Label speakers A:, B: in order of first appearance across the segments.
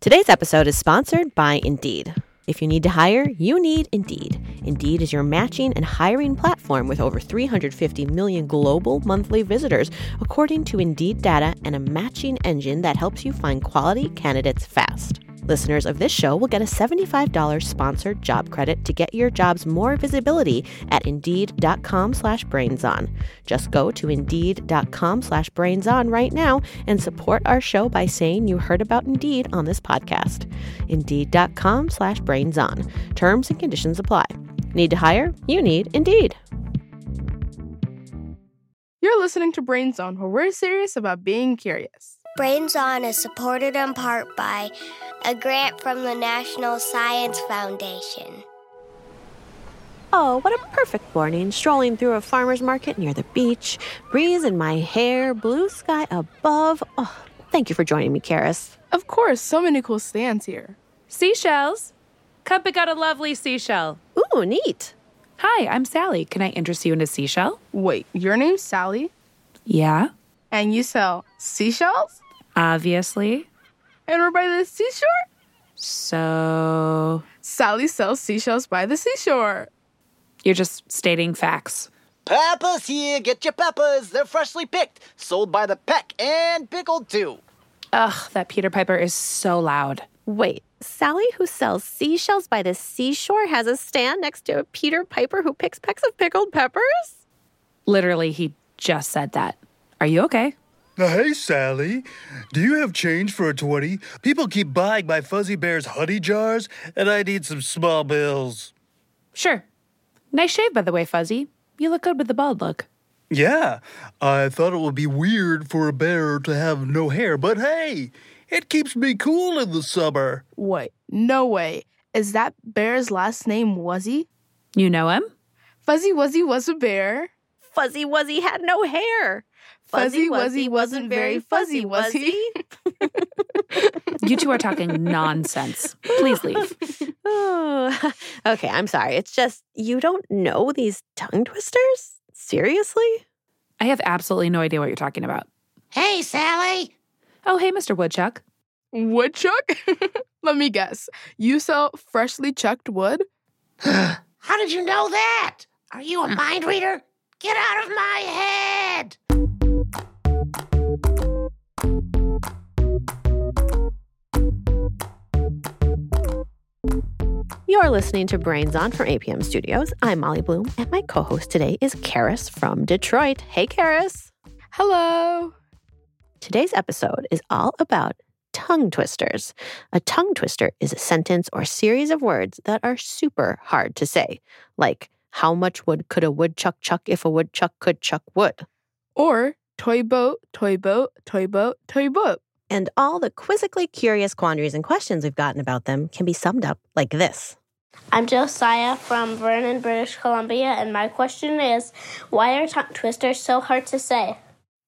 A: Today's episode is sponsored by Indeed. If you need to hire, you need Indeed. Indeed is your matching and hiring platform with over 350 million global monthly visitors, according to Indeed data, and a matching engine that helps you find quality candidates fast. Listeners of this show will get a $75 sponsored job credit to get your jobs more visibility at Indeed.com slash BrainsOn. Just go to Indeed.com slash BrainsOn right now and support our show by saying you heard about Indeed on this podcast. Indeed.com slash BrainsOn. Terms and conditions apply. Need to hire? You need Indeed.
B: You're listening to Brains On, where we're serious about being curious.
C: Brains On is supported in part by a grant from the National Science Foundation.
A: Oh, what a perfect morning, strolling through a farmer's market near the beach, breeze in my hair, blue sky above. Oh, thank you for joining me, Karis.
B: Of course, so many cool stands here.
D: Seashells. Come got a lovely seashell.
A: Ooh, neat.
D: Hi, I'm Sally. Can I interest you in a seashell?
B: Wait, your name's Sally?
D: Yeah,
B: And you sell seashells?
D: Obviously.
B: And we're by the seashore?
D: So
B: Sally sells seashells by the seashore.
D: you're just stating facts.
E: Peppers here, get your peppers. They're freshly picked, sold by the peck, and pickled too.
D: Ugh, that Peter Piper is so loud.
A: Wait, Sally, who sells seashells by the seashore, has a stand next to a Peter Piper who picks pecks of pickled peppers?
D: Literally, he just said that. Are you okay?
F: Hey, Sally. Do you have change for a 20? People keep buying my Fuzzy Bear's honey jars, and I need some small bills.
D: Sure. Nice shave, by the way, Fuzzy. You look good with the bald look.
F: Yeah, I thought it would be weird for a bear to have no hair, but hey, it keeps me cool in the summer.
B: Wait, no way. Is that bear's last name Wuzzy?
D: You know him?
B: Fuzzy Wuzzy was a bear.
A: Fuzzy Wuzzy had no hair.
B: Fuzzy Wuzzy wasn't very fuzzy, was he?
D: You two are talking nonsense. Please leave.
A: Oh, okay, I'm sorry. It's just you don't know these tongue twisters? Seriously?
D: I have absolutely no idea what you're talking about.
G: Hey, Sally.
D: Oh, hey, Mr. Woodchuck.
B: Woodchuck? Let me guess. You sell freshly chucked wood?
G: How did you know that? Are you a mm. mind reader? Get out of my head!
A: You're listening to Brains On from APM Studios. I'm Molly Bloom, and my co host today is Karis from Detroit. Hey, Karis.
B: Hello.
A: Today's episode is all about tongue twisters. A tongue twister is a sentence or series of words that are super hard to say, like, how much wood could a woodchuck chuck if a woodchuck could chuck wood?
B: Or toy boat, toy boat, toy boat, toy boat.
A: And all the quizzically curious quandaries and questions we've gotten about them can be summed up like this.
C: I'm Josiah from Vernon, British Columbia, and my question is why are tongue twisters so hard to say?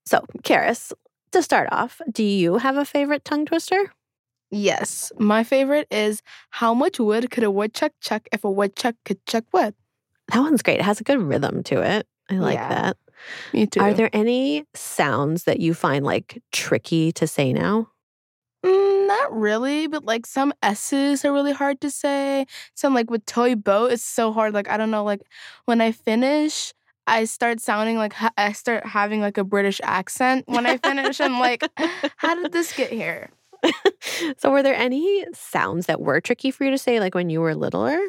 A: So, Karis, to start off, do you have a favorite tongue twister?
B: Yes, my favorite is how much wood could a woodchuck chuck if a woodchuck could chuck wood?
A: That one's great. It has a good rhythm to it. I like
B: Yeah.
A: that.
B: Me too.
A: Are there any sounds that you find like tricky to say now?
B: Mm, not really, but like some S's are really hard to say. Some like with toy boat, it's so hard. Like I don't know, like when I finish, I start sounding like ha- I start having like a British accent when I finish. I'm like, how did this get here?
A: so, were there any sounds that were tricky for you to say, like when you were littler?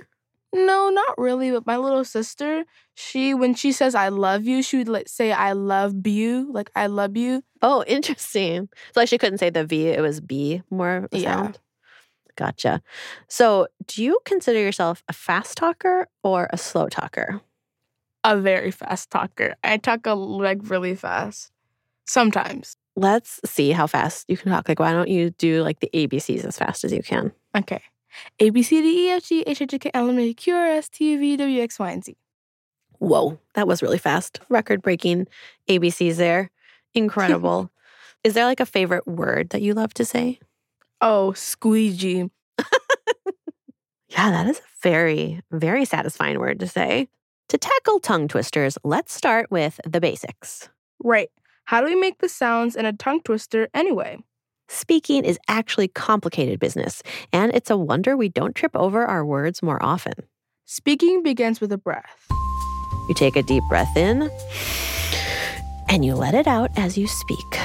B: No, not really. But my little sister, she when she says I love you, she would like say I love you, like I love you.
A: Oh, interesting. So, like she couldn't say the V, it was B more
B: Yeah.
A: sound. Gotcha. So, do you consider yourself a fast talker or a slow talker?
B: A very fast talker. I talk a, like really fast. Sometimes.
A: Let's see how fast you can talk. Like, why don't you do like the ABCs as fast as you can?
B: Okay. A B C D E F G H I J K L M N O P Q R S T U V W X Y and Z.
A: Whoa, that was really fast. Record breaking ABCs there. Incredible. Is there like a favorite word that you love to say?
B: Oh, squeegee.
A: Yeah, that is a very, very satisfying word to say. To tackle tongue twisters, let's start with the basics.
B: Right. How do we make the sounds in a tongue twister anyway?
A: Speaking is actually complicated business, and it's a wonder we don't trip over our words more often.
B: Speaking begins with a breath.
A: You take a deep breath in, and you let it out as you speak.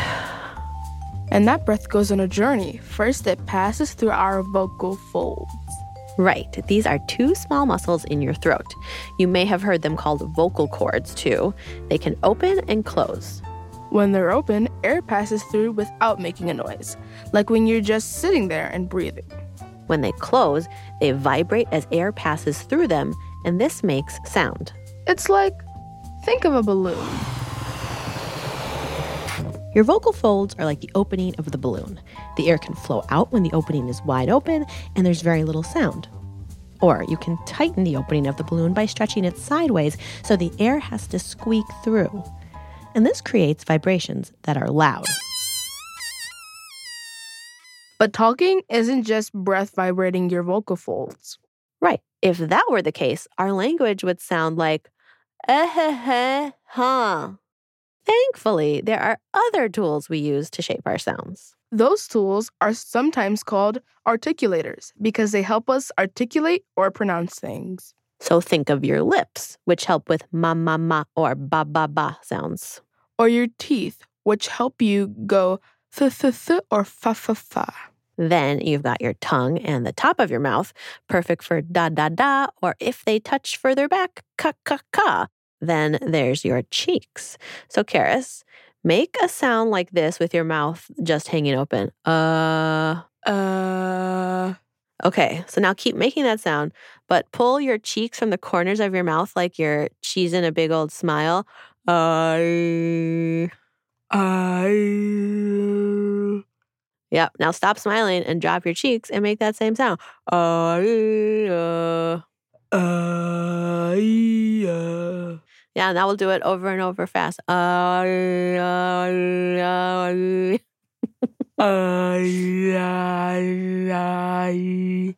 B: And that breath goes on a journey. First, it passes through our vocal folds.
A: Right, these are two small muscles in your throat. You may have heard them called vocal cords, too. They can open and close.
B: When they're open, air passes through without making a noise, like when you're just sitting there and breathing.
A: When they close, they vibrate as air passes through them, and this makes sound.
B: It's like, think of a balloon.
A: Your vocal folds are like the opening of the balloon. The air can flow out when the opening is wide open and there's very little sound. Or you can tighten the opening of the balloon by stretching it sideways so the air has to squeak through. And this creates vibrations that are loud.
B: But talking isn't just breath vibrating your vocal folds.
A: Right. If that were the case, our language would sound like eh huh. Thankfully, there are other tools we use to shape our sounds.
B: Those tools are sometimes called articulators because they help us articulate or pronounce things.
A: So think of your lips, which help with ma ma ma or ba ba ba sounds.
B: Or your teeth, which help you go th th th or fa fa fa.
A: Then you've got your tongue and the top of your mouth, perfect for da da da, or if they touch further back, ka ka ka. Then there's your cheeks. So, Karis, make a sound like this with your mouth just hanging open. Uh,
B: Uh,
A: okay. So now keep making that sound, but pull your cheeks from the corners of your mouth like you're cheesing a big old smile. Uh,
B: I.
A: Yep. Now stop smiling and drop your cheeks and make that same sound. Uh, uh.
B: I. Uh.
A: Yeah, now we'll do it over and over fast. Uh, uh, uh,
B: I. I.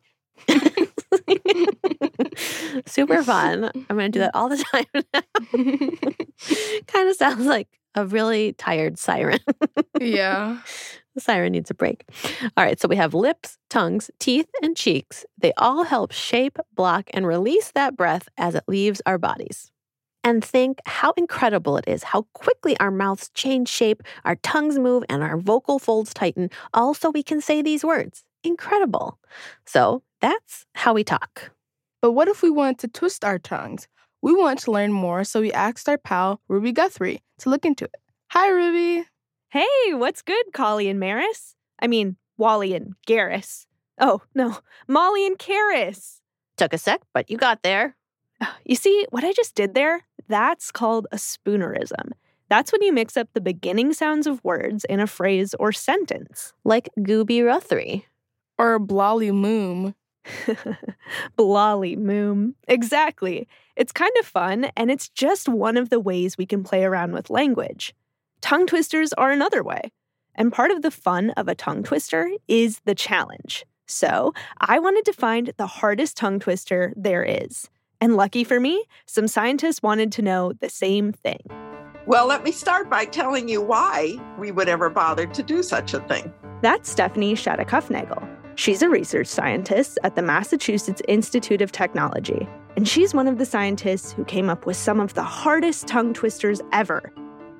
A: Super fun. I'm going to do that all the time kind of sounds like a really tired siren.
B: yeah.
A: The siren needs a break. All right, so we have lips, tongues, teeth, and cheeks. They all help shape, block, and release that breath as it leaves our bodies. And think how incredible it is how quickly our mouths change shape, our tongues move, and our vocal folds tighten, all so we can say these words. Incredible. So that's how we talk.
B: But what if we want to twist our tongues? We want to learn more, so we asked our pal, Ruby Guthrie, to look into it. Hi, Ruby.
H: Hey, what's good, Collie and Maris? I mean, Wally and Garrus. Oh, no, Molly and Karis.
A: Took a sec, but you got there.
H: Uh, you see, what I just did there? That's called a spoonerism. That's when you mix up the beginning sounds of words in a phrase or sentence.
A: Like Gooby Ruthrie.
B: Or Blolly Moom.
H: Blolly moom. Exactly. It's kind of fun, and it's just one of the ways we can play around with language. Tongue twisters are another way. And part of the fun of a tongue twister is the challenge. So I wanted to find the hardest tongue twister there is. And lucky for me, some scientists wanted to know the same thing.
I: Well, let me start by telling you why we would ever bother to do such a thing.
H: That's Stefanie Shattuck-Hufnagel. She's a research scientist at the Massachusetts Institute of Technology, and she's one of the scientists who came up with some of the hardest tongue twisters ever.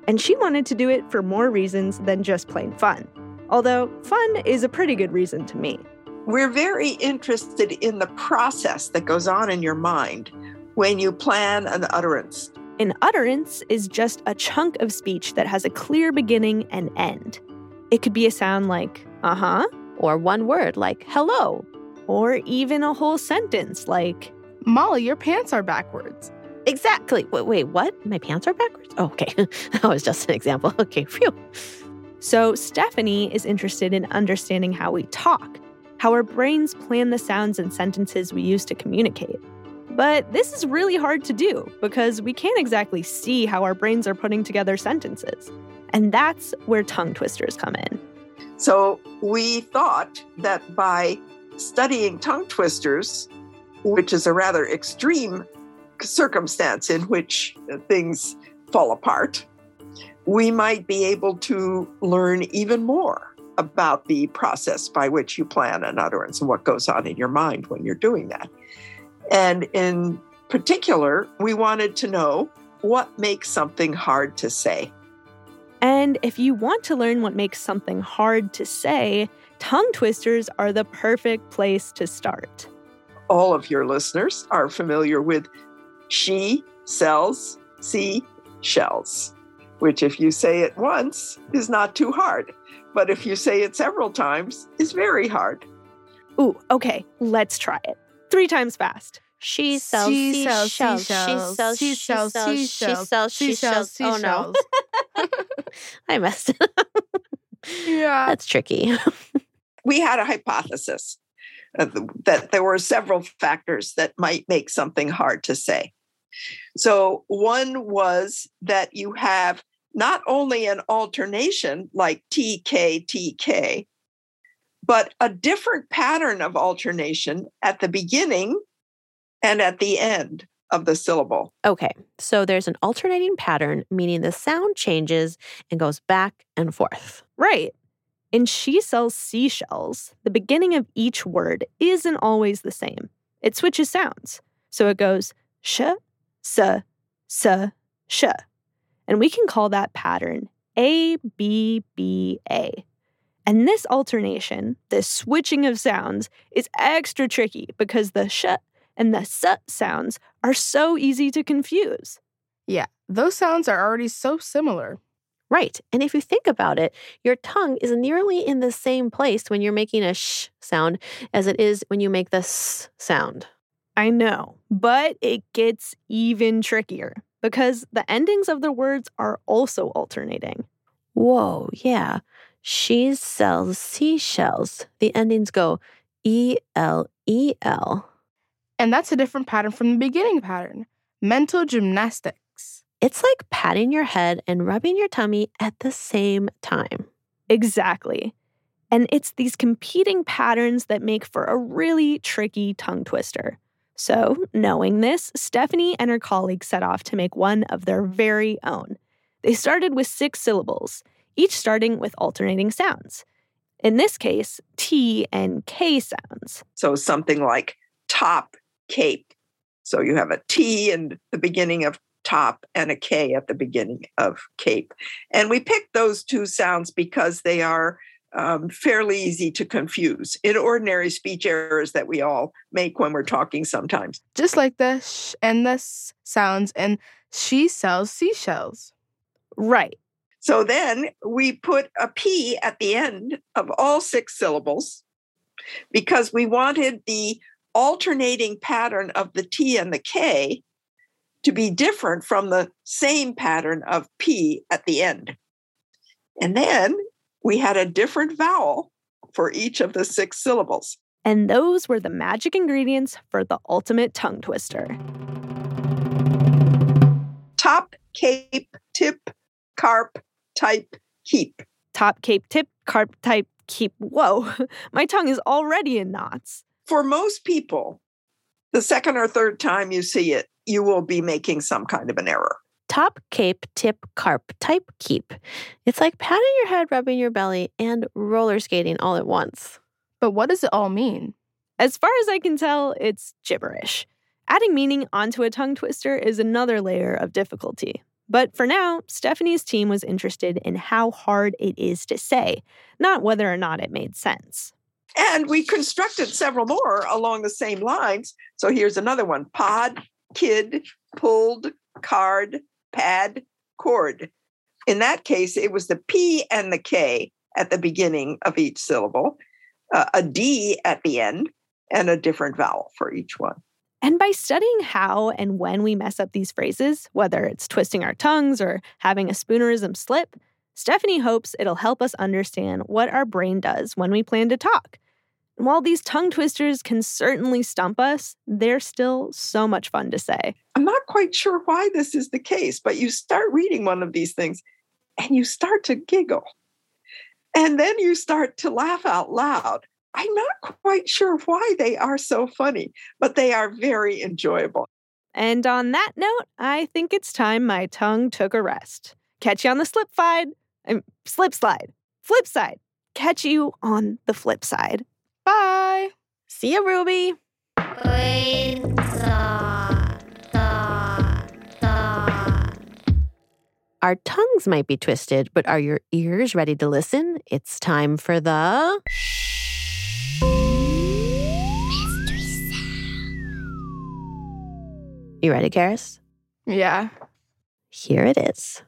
H: And she wanted to do it for more reasons than just plain fun. Although, fun is a pretty good reason to me.
I: We're very interested in the process that goes on in your mind when you plan an utterance.
H: An utterance is just a chunk of speech that has a clear beginning and end. It could be a sound like, uh huh,
A: Or one word like hello.
H: or even a whole sentence like,
B: Molly, your pants are backwards.
A: Exactly. Wait, wait, what? My pants are backwards? Oh, okay. that was just an example. Okay, phew.
H: So, Stefanie is interested in understanding how we talk, how our brains plan the sounds and sentences we use to communicate. But this is really hard to do because we can't exactly see how our brains are putting together sentences. And that's where tongue twisters come in.
I: So we thought that by studying tongue twisters, which is a rather extreme circumstance in which uh, things fall apart, we might be able to learn even more about the process by which you plan an utterance and what goes on in your mind when you're doing that. And in particular, we wanted to know what makes something hard to say.
H: And if you want to learn what makes something hard to say, tongue twisters are the perfect place to start.
I: All of your listeners are familiar with she sells sea shells, which, if you say it once, is not too hard. But if you say it several times, is very hard.
H: Ooh, okay, let's try it. Three times fast.
A: She sells
B: She sells
A: seashells. She
B: seashells.
A: sells
B: She
A: she
B: sells
A: sells she
B: seashells.
A: sells
B: She
A: she
B: sells
A: sells. Oh no. I messed it up.
B: Yeah.
A: That's tricky.
I: We had a hypothesis uh, that there were several factors that might make something hard to say. So, one was that you have not only an alternation like TK, TK, but a different pattern of alternation at the beginning and at the end of the syllable.
A: Okay, so there's an alternating pattern, meaning the sound changes and goes back and forth.
H: Right. In She Sells Seashells, the beginning of each word isn't always the same. It switches sounds. So it goes sh, s, s, sh. And we can call that pattern A, B, B, A. And this alternation, this switching of sounds, is extra tricky because the sh and the s sounds are so easy to confuse.
B: Yeah. Those sounds are already so similar.
A: Right. And if you think about it, your tongue is nearly in the same place when you're making a sh sound as it is when you make the s sound.
H: I know, but it gets even trickier because the endings of the words are also alternating.
A: Whoa, yeah. She sells seashells. The endings go E L E L.
B: And that's a different pattern from the beginning pattern. Mental gymnastics.
A: It's like patting your head and rubbing your tummy at the same time.
H: Exactly. And it's these competing patterns that make for a really tricky tongue twister. So, knowing this, Stefanie and her colleagues set off to make one of their very own. They started with six syllables, each starting with alternating sounds. In this case, T and K sounds.
I: So something like top cape. So you have a T in the beginning of top and a K at the beginning of cape. And we picked those two sounds because they are um, fairly easy to confuse in ordinary speech errors that we all make when we're talking sometimes.
B: Just like the sh and the s sounds and she sells seashells.
H: Right.
I: So then we put a P at the end of all six syllables because we wanted the alternating pattern of the T and the K to be different from the same pattern of P at the end. And then we had a different vowel for each of the six syllables.
H: And those were the magic ingredients for the ultimate tongue twister.
I: Top, cape, tip, carp, type, keep.
H: Top cape tip, carp type, keep. Whoa, my tongue is already in knots.
I: For most people, the second or third time you see it, you will be making some kind of an error.
A: Top, cape, tip, carp, type, keep. It's like patting your head, rubbing your belly, and roller skating all at once.
B: But what does it all mean?
H: As far as I can tell, it's gibberish. Adding meaning onto a tongue twister is another layer of difficulty. But for now, Stefanie's team was interested in how hard it is to say, not whether or not it made sense.
I: And we constructed several more along the same lines. So here's another one pod, kid, pulled, card, pad, cord. In that case, it was the P and the K at the beginning of each syllable, uh, a D at the end, and a different vowel for each one.
H: And by studying how and when we mess up these phrases, whether it's twisting our tongues or having a spoonerism slip, Stefanie hopes it'll help us understand what our brain does when we plan to talk. And while these tongue twisters can certainly stump us, they're still so much fun to say.
I: I'm not quite sure why this is the case, but you start reading one of these things and you start to giggle. And then you start to laugh out loud. I'm not quite sure why they are so funny, but they are very enjoyable.
H: And on that note, I think it's time my tongue took a rest. Catch you on the slip side, um, slip slide, flip side. catch you on the flip side.
B: Bye.
A: See ya, Ruby. Our tongues might be twisted, but are your ears ready to listen? It's time for the. Mystery sound. You ready, Karis?
B: Yeah.
A: Here it is.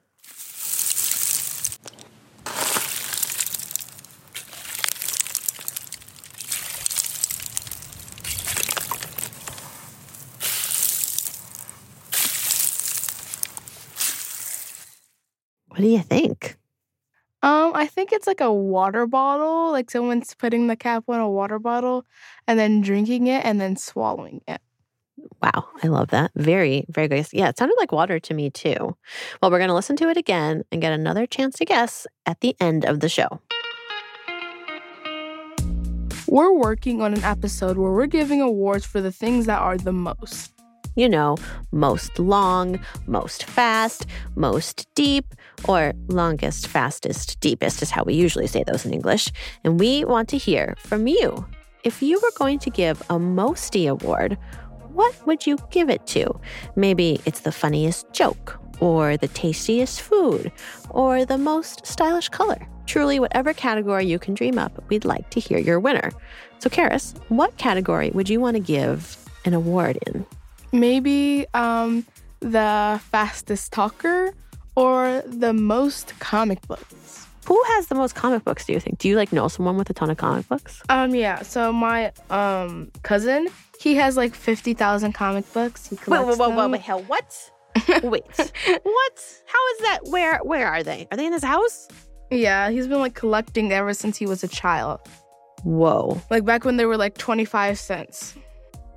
A: What do you think?
B: Um, I think it's like a water bottle. Like someone's putting the cap on a water bottle and then drinking it and then swallowing it.
A: Wow, I love that. Very, very good. Yeah, it sounded like water to me too. Well, we're going to listen to it again and get another chance to guess at the end of the show.
B: We're working on an episode where we're giving awards for the things that are the most.
A: You know, most long, most fast, most deep, or longest, fastest, deepest is how we usually say those in English. And we want to hear from you. If you were going to give a Mosty award, what would you give it to? Maybe it's the funniest joke, or the tastiest food, or the most stylish color. Truly, whatever category you can dream up, we'd like to hear your winner. So, Karis, what category would you want to give an award in?
B: Maybe um, the fastest talker or the most comic books.
A: Who has the most comic books, do you think? Do you like know someone with a ton of comic books?
B: Um, yeah. So my um cousin, he has like fifty thousand comic books. He
A: Wait,
B: collects
A: wait, wait, wait,
B: them.
A: wait, hell, what? wait, what? How is that? Where, where are they? Are they in his house?
B: Yeah, he's been like collecting ever since he was a child.
A: Whoa,
B: Like back when they were like twenty five cents.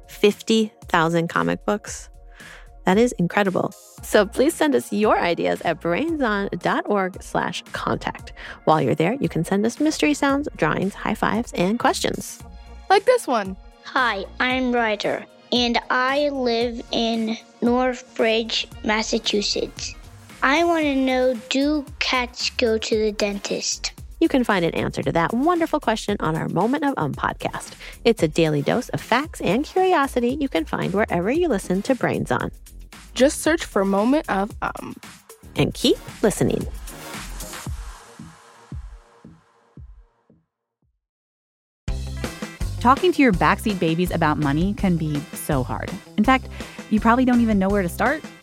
A: 50,000 comic books. That is incredible. So please send us your ideas at brainson.org slash contact. While you're there, you can send us mystery sounds, drawings, high fives, and questions.
B: Like this one.
C: Hi, I'm Ryder, and I live in Northbridge, Massachusetts. I want to know do cats go to the dentist?
A: You can find an answer to that wonderful question on our Moment of Um podcast. It's a daily dose of facts and curiosity you can find wherever you listen to Brains On.
B: Just search for moment of um.
A: And keep listening.
J: Talking to your backseat babies about money can be so hard. In fact, you probably don't even know where to start.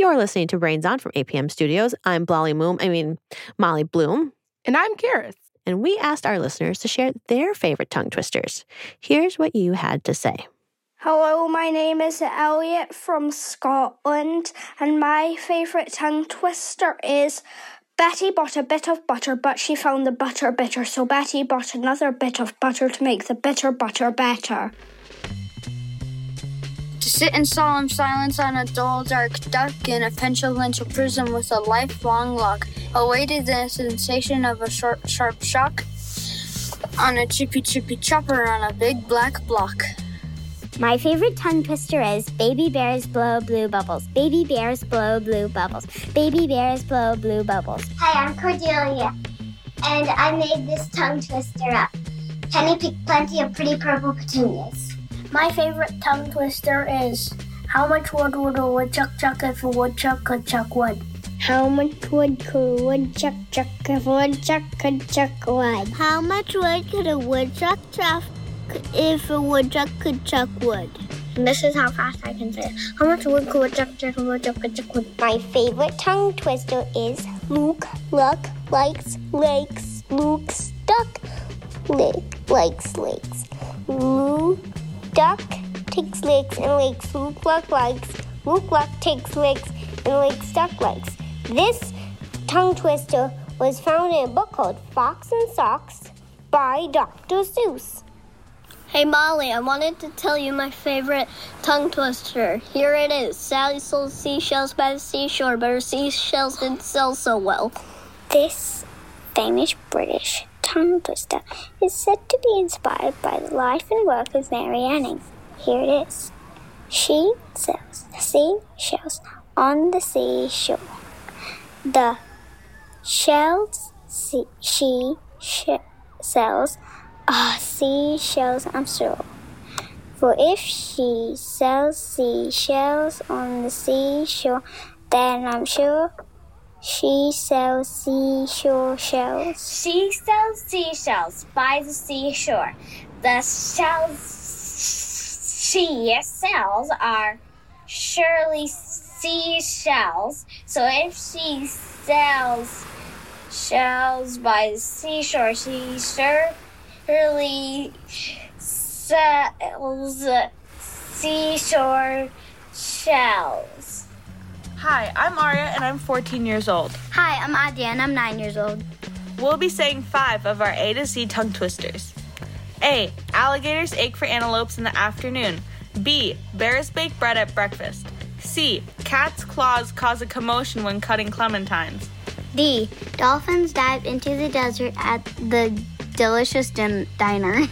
A: You're listening to Brains On from APM Studios. I'm Blolly Moom, I mean, Molly Bloom.
B: And I'm Karis.
A: And we asked our listeners to share their favorite tongue twisters. Here's what you had to say.
C: Hello, my name is Elliot from Scotland, and my favourite tongue twister is Betty bought a bit of butter, but she found the butter bitter, so Betty bought another bit of butter to make the bitter butter better.
K: To sit in solemn silence on a dull, dark duck in a pestilential prison with a lifelong lock, awaited the sensation of a short, sharp shock on a chippy chippy chopper on a big black block.
L: My favorite tongue twister is Baby Bears Blow Blue Bubbles. Baby Bears Blow Blue Bubbles. Baby Bears Blow Blue Bubbles.
M: Hi, I'm Cordelia, and I made this tongue twister up. Penny picked plenty of pretty purple petunias.
N: My favorite tongue twister is How much wood would a woodchuck chuck if a woodchuck could chuck wood?
L: How much wood could a woodchuck chuck if a woodchuck could chuck wood?
M: How much wood could a woodchuck chuck
N: if a woodchuck could chuck wood?
M: And this is how fast I can say it. How much wood could a woodchuck chuck if a woodchuck could chuck wood? My favorite tongue twister is Luke, Luck, likes, lakes, Luke's duck, lick, likes, lakes. Luke, duck, takes lakes and lakes. Luke, luck, likes. Luke, luck, takes lakes and lakes, duck, likes. This tongue twister was found in a book called Fox and Socks by Dr. Seuss.
N: Hey Molly, I wanted to tell you my favorite tongue twister. Here it is. Sally sold seashells by the seashore, but her seashells didn't sell so well.
M: This famous British tongue twister is said to be inspired by the life and work of Mary Anning. Here it is. She sells seashells on the seashore. The shells she, she sells are seashells, I'm sure. For if she sells seashells on the seashore, then I'm sure she sells seashore shells.
O: She sells seashells by the seashore. The shells she sells are surely seashells. So if she sells shells by the seashore, she surely sells seashore shells.
P: Hi, I'm Aria and I'm 14 years old.
N: Hi, I'm Adia and I'm 9 years old.
P: We'll be saying five of our A to Z tongue twisters. A. Alligators ache for antelopes in the afternoon. B. Bears bake bread at breakfast. C. Cat's claws cause a commotion when cutting clementines.
N: D. Dolphins dive into the desert at the delicious din- diner.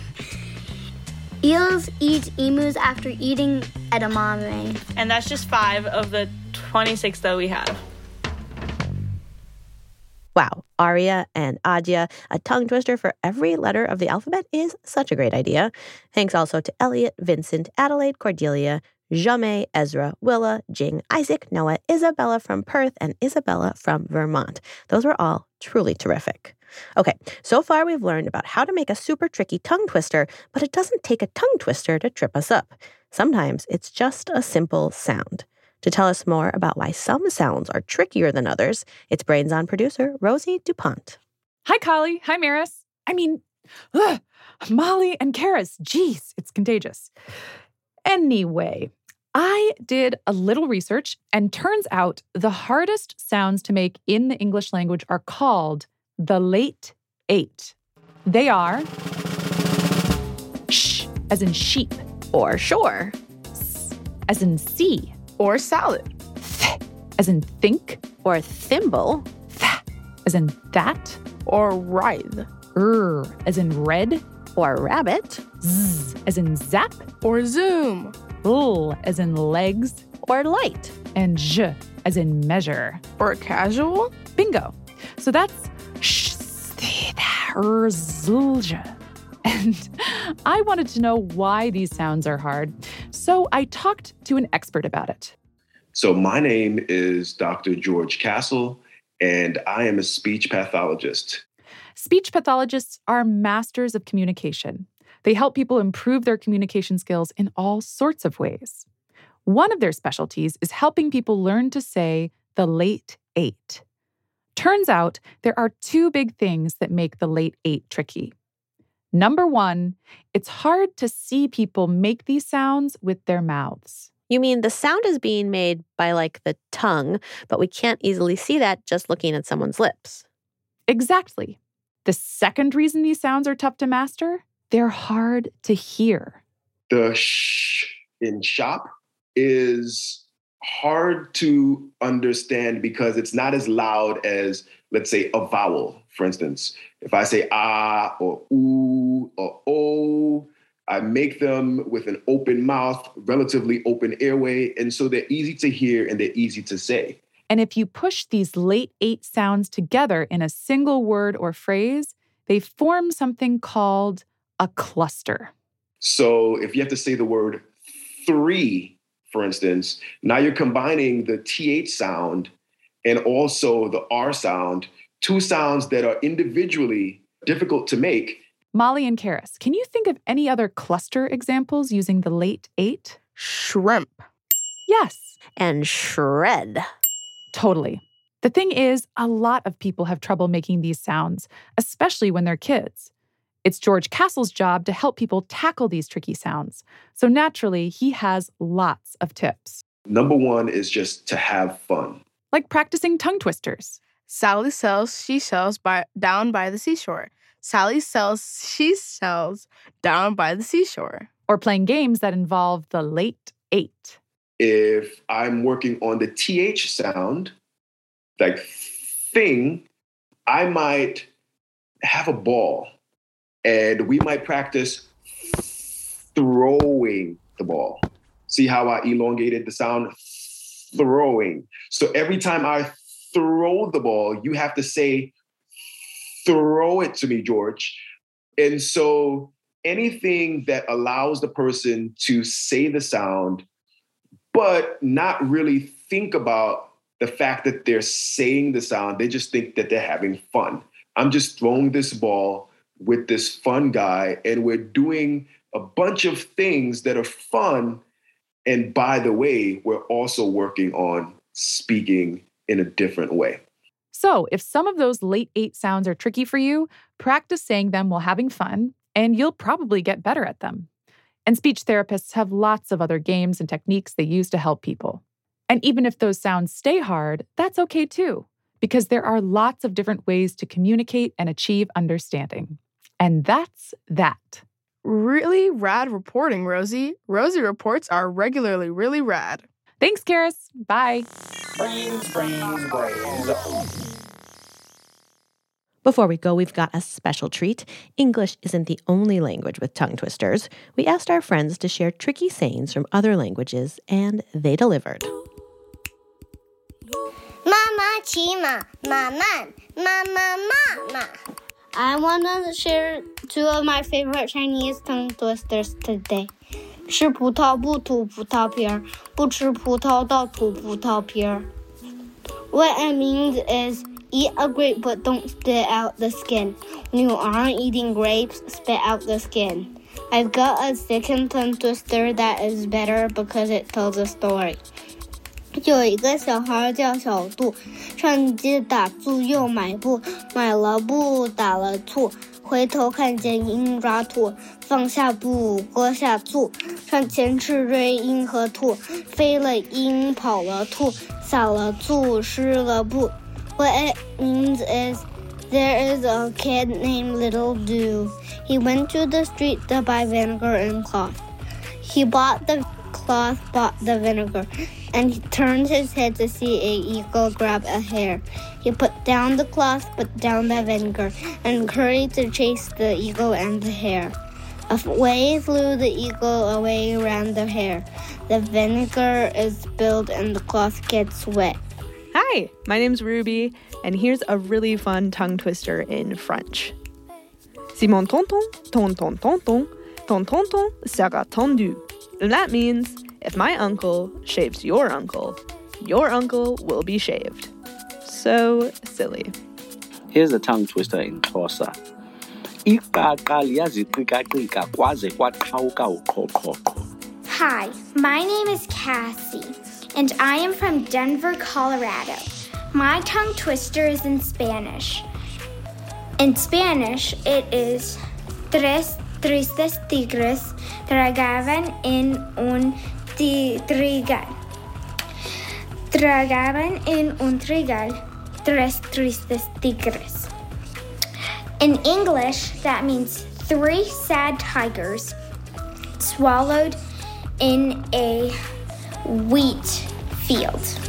N: Eels eat emus after eating edamame.
P: And that's just five of the 26 that we have.
A: Wow, Aria and Adya, a tongue twister for every letter of the alphabet is such a great idea. Thanks also to Elliot, Vincent, Adelaide, Cordelia, Jamie, Ezra, Willa, Jing, Isaac, Noah, Isabella from Perth, and Isabella from Vermont. Those were all truly terrific. Okay, so far we've learned about how to make a super tricky tongue twister, but it doesn't take a tongue twister to trip us up. Sometimes it's just a simple sound. To tell us more about why some sounds are trickier than others, it's Brains On producer Rosie DuPont.
Q: Hi, Kali. Hi, Maris. I mean, ugh, Molly and Karis. Jeez, it's contagious. Anyway, I did a little research, and turns out the hardest sounds to make in the English language are called the late eight. They are sh, as in sheep,
A: or shore,
Q: s, as in sea,
B: or salad,
Q: th, as in think,
A: or thimble,
Q: th, as in that,
B: or writhe,
Q: er, as in red,
A: or rabbit,
Q: z, as in zap,
B: or zoom,
Q: l, as in legs,
A: or light,
Q: and j, as in measure,
B: or casual.
Q: Bingo. So that's sh. And I wanted to know why these sounds are hard. So I talked to an expert about it.
R: So, my name is Dr. George Castle, and I am a speech pathologist.
Q: Speech pathologists are masters of communication. They help people improve their communication skills in all sorts of ways. One of their specialties is helping people learn to say the late eight. Turns out there are two big things that make the late eight tricky. Number one, it's hard to see people make these sounds with their mouths.
A: You mean the sound is being made by like the tongue, but we can't easily see that just looking at someone's lips.
Q: Exactly. The second reason these sounds are tough to master, they're hard to hear.
R: The sh in shop is hard to understand because it's not as loud as, let's say, a vowel, for instance. If I say ah or ooh or oh, I make them with an open mouth, relatively open airway, and so they're easy to hear and they're easy to say.
Q: And if you push these late eight sounds together in a single word or phrase, they form something called a cluster.
R: So if you have to say the word three, for instance, now you're combining the TH sound and also the R sound, two sounds that are individually difficult to make,
Q: Molly and Karis, can you think of any other cluster examples using the late eight?
B: Shrimp.
Q: Yes.
A: And shred.
Q: Totally. The thing is, a lot of people have trouble making these sounds, especially when they're kids. It's George Castle's job to help people tackle these tricky sounds. So naturally, he has lots of tips.
R: Number one is just to have fun.
Q: Like practicing tongue twisters.
B: Sally sells she seashells by, down by the seashore. Sally sells seashells down by the seashore.
Q: Or playing games that involve the late eight.
R: If I'm working on the TH sound, like thing, I might have a ball and we might practice throwing the ball. See how I elongated the sound? Throwing. So every time I throw the ball, you have to say, throw it to me, George. And so anything that allows the person to say the sound, but not really think about the fact that they're saying the sound, they just think that they're having fun. I'm just throwing this ball with this fun guy, and we're doing a bunch of things that are fun. And by the way, we're also working on speaking in a different way.
Q: So, if some of those late eight sounds are tricky for you, practice saying them while having fun, and you'll probably get better at them. And speech therapists have lots of other games and techniques they use to help people. And even if those sounds stay hard, that's okay too, because there are lots of different ways to communicate and achieve understanding. And that's that.
B: Really rad reporting, Rosie. Rosie reports are regularly really rad.
Q: Thanks, Karis. Bye.
E: Brains, brains, brains.
A: Before we go, we've got a special treat. English isn't the only language with tongue twisters. We asked our friends to share tricky sayings from other languages, and they delivered.
L: Mama chima, mama, mama, mama.
N: I want to share two of my favorite Chinese tongue twisters today. 吃葡萄不吐葡萄皮儿，不吃葡萄倒吐葡萄皮儿。What I mean is eat a grape but don't spit out the skin. When you aren't eating grapes, spit out the skin. I've got a second tongue twister that is better because it tells a story. 有一个小孩叫小杜，上街打醋又买布，买了布打了醋，回头看见鹰抓兔，放下布搁下醋，上前去追鹰和兔，飞了鹰跑了兔，撒了醋湿了布。What it means is there is a kid named Little Do. He went to the street to buy vinegar and cloth. He bought the cloth, bought the vinegar, and he turned his head to see a eagle grab a hare. He put down the cloth, put down the vinegar, and hurried to chase the eagle and the hare. Away flew the eagle, away ran the hare. The vinegar is spilled and the cloth gets wet.
H: Hi, my name's Ruby, and here's a really fun tongue twister in French. Si mon tonton, ton ton tonton, ton sera tendu. And that means if my uncle shaves your uncle, your uncle will be shaved. So silly.
S: Here's a tongue twister in Xhosa. Iqaqa liyaziqikaqika kwaze kwaqhawuka uqhoqhoqho.
M: Hi, my name is Cassie, and I am from Denver, Colorado. My tongue twister is in Spanish. In Spanish, it is Tres tristes tigres tragaban en un trigal. Tragaban en un trigal tres tristes tigres. In English, that means three sad tigers swallowed in a wheat field.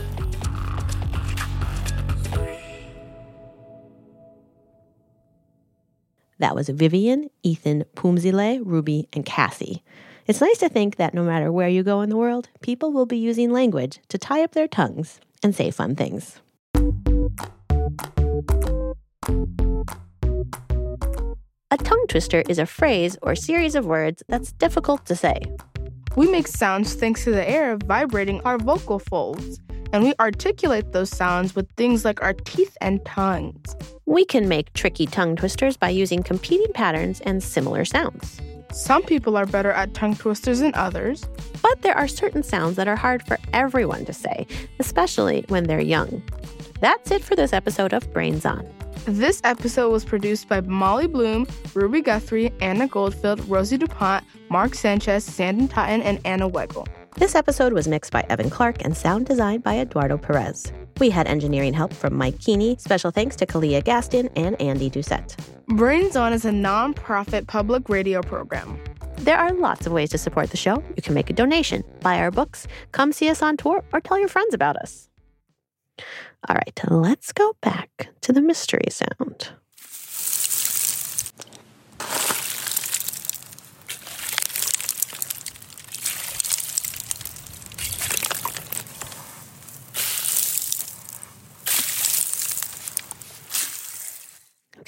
A: That was Vivian, Ethan, Pumzile, Ruby, and Cassie. It's nice to think that no matter where you go in the world, people will be using language to tie up their tongues and say fun things. A tongue twister is a phrase or series of words that's difficult to say.
B: We make sounds thanks to the air vibrating our vocal folds. And we articulate those sounds with things like our teeth and tongues.
A: We can make tricky tongue twisters by using competing patterns and similar sounds.
B: Some people are better at tongue twisters than others.
A: But there are certain sounds that are hard for everyone to say, especially when they're young. That's it for this episode of Brains On.
B: This episode was produced by Molly Bloom, Ruby Guthrie, Anna Goldfield, Rosie DuPont, Mark Sanchez, Sandon Totten, and Anna Weigel.
A: This episode was mixed by Evan Clark and sound designed by Eduardo Perez. We had engineering help from Mike Keeney. Special thanks to Kalia Gaston and Andy Doucette.
B: Brains On is a nonprofit public radio program.
A: There are lots of ways to support the show. You can make a donation, buy our books, come see us on tour, or tell your friends about us. All right, let's go back to the mystery sound.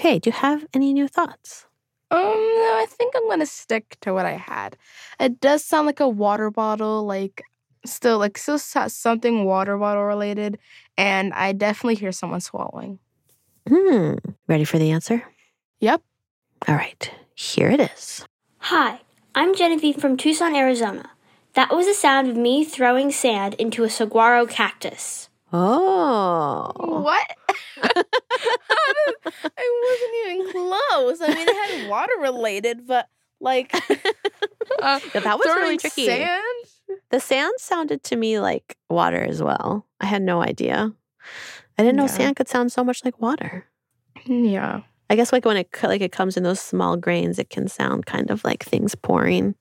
A: Okay, do you have any new thoughts?
B: Um, no, I think I'm gonna stick to what I had. It does sound like a water bottle, like still like still something water bottle related, and I definitely hear someone swallowing.
A: Hmm. Ready for the answer?
B: Yep.
A: All right, here it is.
L: Hi, I'm Genevieve from Tucson, Arizona. That was the sound of me throwing sand into a saguaro cactus.
A: Oh.
B: What? I wasn't even close. I mean, it had water related, but like
A: uh, that was really tricky.
B: Sand?
A: The sand sounded to me like water as well. I had no idea. I didn't know
B: Yeah.
A: sand could sound so much like water.
B: Yeah.
A: I guess like when it like it comes in those small grains, it can sound kind of like things pouring,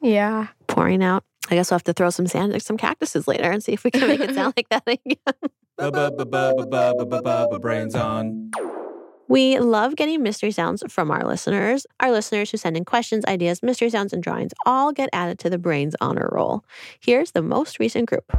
B: Yeah.
A: pouring out. I guess we'll have to throw some sand at some cactuses later and see if we can make it sound like that again.
T: Brains on.
A: We love getting mystery sounds from our listeners. Our listeners who send in questions, ideas, mystery sounds, and drawings all get added to the Brains Honor Roll. Here's the most recent group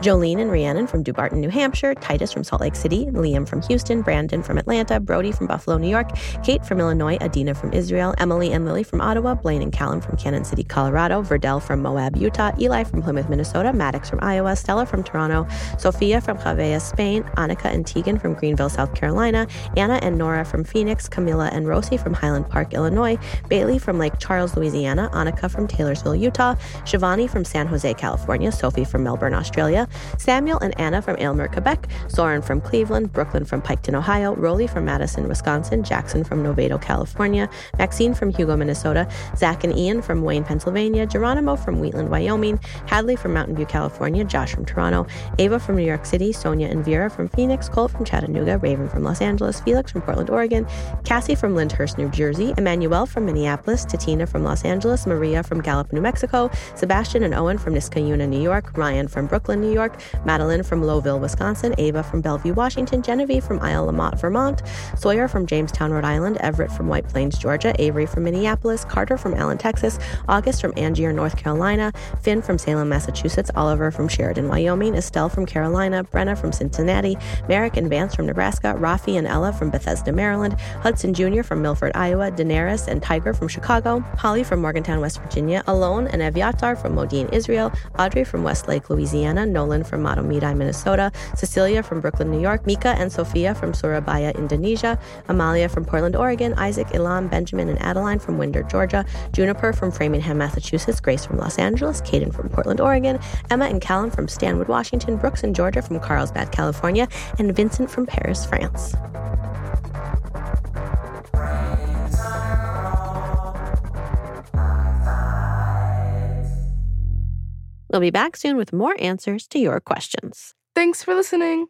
A: Jolene and Rhiannon from Dunbarton, New Hampshire, Titus from Salt Lake City, Liam from Houston, Brandon from Atlanta, Brody from Buffalo, New York, Kate from Illinois, Adina from Israel, Emily and Lily from Ottawa, Blaine and Callum from Cañon City, Colorado, Verdell from Moab, Utah, Eli from Plymouth, Minnesota, Maddox from Iowa, Stella from Toronto, Sophia from Javea, Spain, Annika and Tegan from Greenville, South Carolina, Anna and Nora from Phoenix, Camilla and Rosie from Highland Park, Illinois, Bailey from Lake Charles, Louisiana, Annika from Taylorsville, Utah, Shivani from San Jose, California, Sophie from Melbourne, Australia, Samuel and Anna from Aylmer, Quebec, Soren from Cleveland, Brooklyn from Piketon, Ohio, Rolly from Madison, Wisconsin, Jackson from Novato, California, Maxine from Hugo, Minnesota, Zach and Ian from Wayne, Pennsylvania, Geronimo from Wheatland, Wyoming, Hadley from Mountain View, California, Josh from Toronto, Ava from New York City, Sonia and Vera from Phoenix, Colt from Chattanooga, Raven from Los Angeles, Felix from Portland, Oregon, Cassie from Lyndhurst, New Jersey, Emmanuel from Minneapolis, Tatina from Los Angeles, Maria from Gallup, New Mexico, Sebastian and Owen from Niskayuna, New York, Ryan from Brooklyn, New York, Madeline from Lowville, Wisconsin, Ava from Bellevue, Washington, Genevieve from Isle La Motte, Vermont, Sawyer from Jamestown, Rhode Island, Everett from White Plains, Georgia, Avery from Minneapolis, Carter from Allen, Texas, August from Angier, North Carolina, Finn from Salem, Massachusetts, Oliver from Sheridan, Wyoming, Estelle from Carolina, Brenna from Cincinnati, Merrick and Vance from Nebraska, Rafi and Ella from Bethesda, Maryland, Hudson Jr. from Milford, Iowa, Daenerys and Tiger from Chicago, Holly from Morgantown, West Virginia, Alone and Eviatar from Modi'in, Israel, Audrey from Westlake, Louisiana, Nolan from Mahtomedi, Minnesota, Cecilia from Brooklyn, New York, Mika and Sophia from Surabaya, Indonesia, Amalia from Portland, Oregon, Isaac, Ilam, Benjamin, and Adeline from Winder, Georgia, Juniper from Framingham, Massachusetts, Grace from Los Angeles, Caden from Portland, Oregon, Emma and Callum from Stanwood, Washington, Brooks and Georgia from Carlsbad, California, and Vincent from Paris, France. We'll be back soon with more answers to your questions.
B: Thanks for listening.